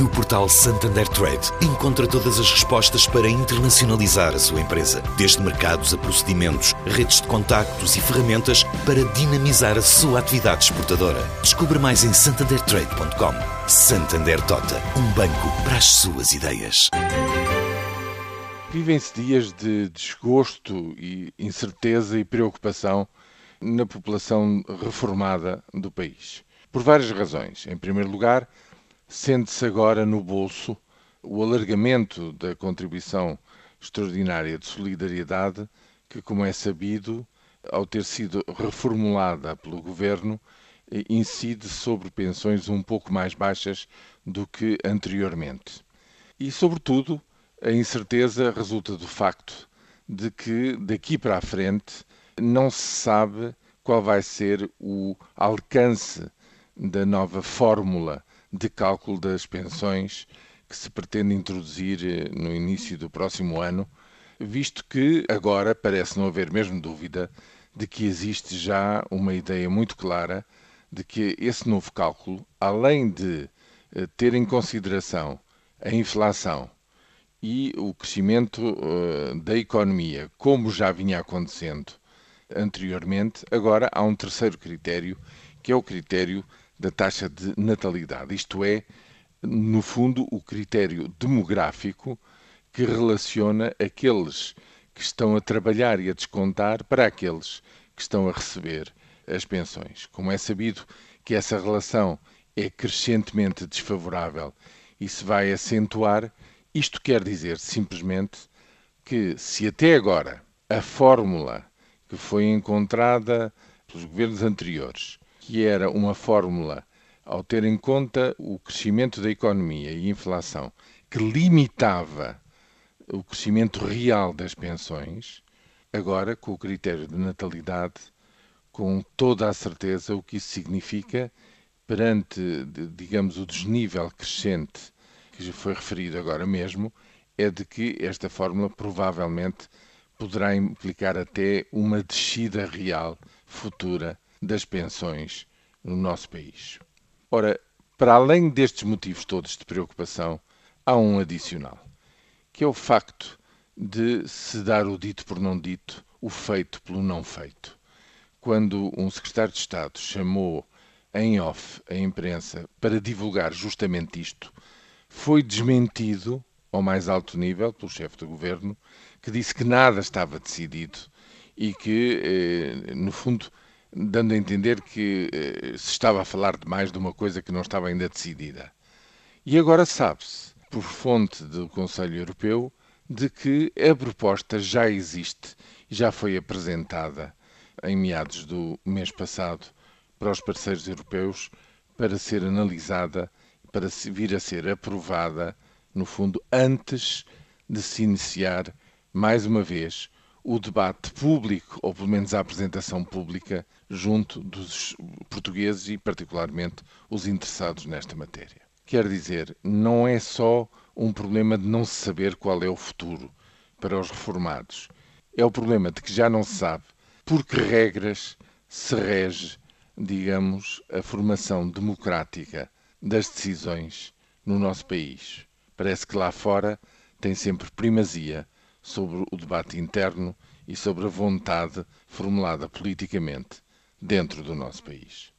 No portal Santander Trade, encontra todas as respostas para internacionalizar a sua empresa, desde mercados a procedimentos, redes de contactos e ferramentas para dinamizar a sua atividade exportadora. Descubra mais em santandertrade.com. Santander Tota, um banco para as suas ideias. Vivem-se dias de desgosto e incerteza e preocupação na população reformada do país. Por várias razões. Em primeiro lugar, sente-se agora no bolso o alargamento da contribuição extraordinária de solidariedade, que, como é sabido, ao ter sido reformulada pelo governo, incide sobre pensões um pouco mais baixas do que anteriormente. E, sobretudo, a incerteza resulta do facto de que daqui para a frente não se sabe qual vai ser o alcance da nova fórmula de cálculo das pensões que se pretende introduzir eh, no início do próximo ano, visto que agora parece não haver mesmo dúvida de que existe já uma ideia muito clara de que esse novo cálculo, além de eh, ter em consideração a inflação e o crescimento uh, da economia, como já vinha acontecendo anteriormente, agora há um terceiro critério, que é o critério da taxa de natalidade, isto é, no fundo, o critério demográfico que relaciona aqueles que estão a trabalhar e a descontar para aqueles que estão a receber as pensões. Como é sabido que essa relação é crescentemente desfavorável e se vai acentuar, isto quer dizer simplesmente que se até agora a fórmula que foi encontrada pelos governos anteriores que era uma fórmula, ao ter em conta o crescimento da economia e inflação, que limitava o crescimento real das pensões, agora, com o critério de natalidade, com toda a certeza o que isso significa perante, digamos, o desnível crescente que já foi referido agora mesmo, é de que esta fórmula provavelmente poderá implicar até uma descida real futura das pensões no nosso país. Ora, para além destes motivos todos de preocupação, há um adicional, que é o facto de se dar o dito por não dito, o feito pelo não feito. Quando um secretário de Estado chamou em off a imprensa para divulgar justamente isto, foi desmentido ao mais alto nível pelo chefe do governo, que disse que nada estava decidido e que, eh, no fundo, dando a entender que eh, se estava a falar de mais de uma coisa que não estava ainda decidida. E agora sabe-se, por fonte do Conselho Europeu, de que a proposta já existe e já foi apresentada em meados do mês passado para os parceiros europeus para ser analisada, para vir a ser aprovada, no fundo, antes de se iniciar mais uma vez o debate público, ou pelo menos a apresentação pública, junto dos portugueses e, particularmente, os interessados nesta matéria. Quer dizer, não é só um problema de não se saber qual é o futuro para os reformados. É o problema de que já não se sabe por que regras se rege, digamos, a formação democrática das decisões no nosso país. Parece que lá fora tem sempre primazia sobre o debate interno e sobre a vontade formulada politicamente dentro do nosso país.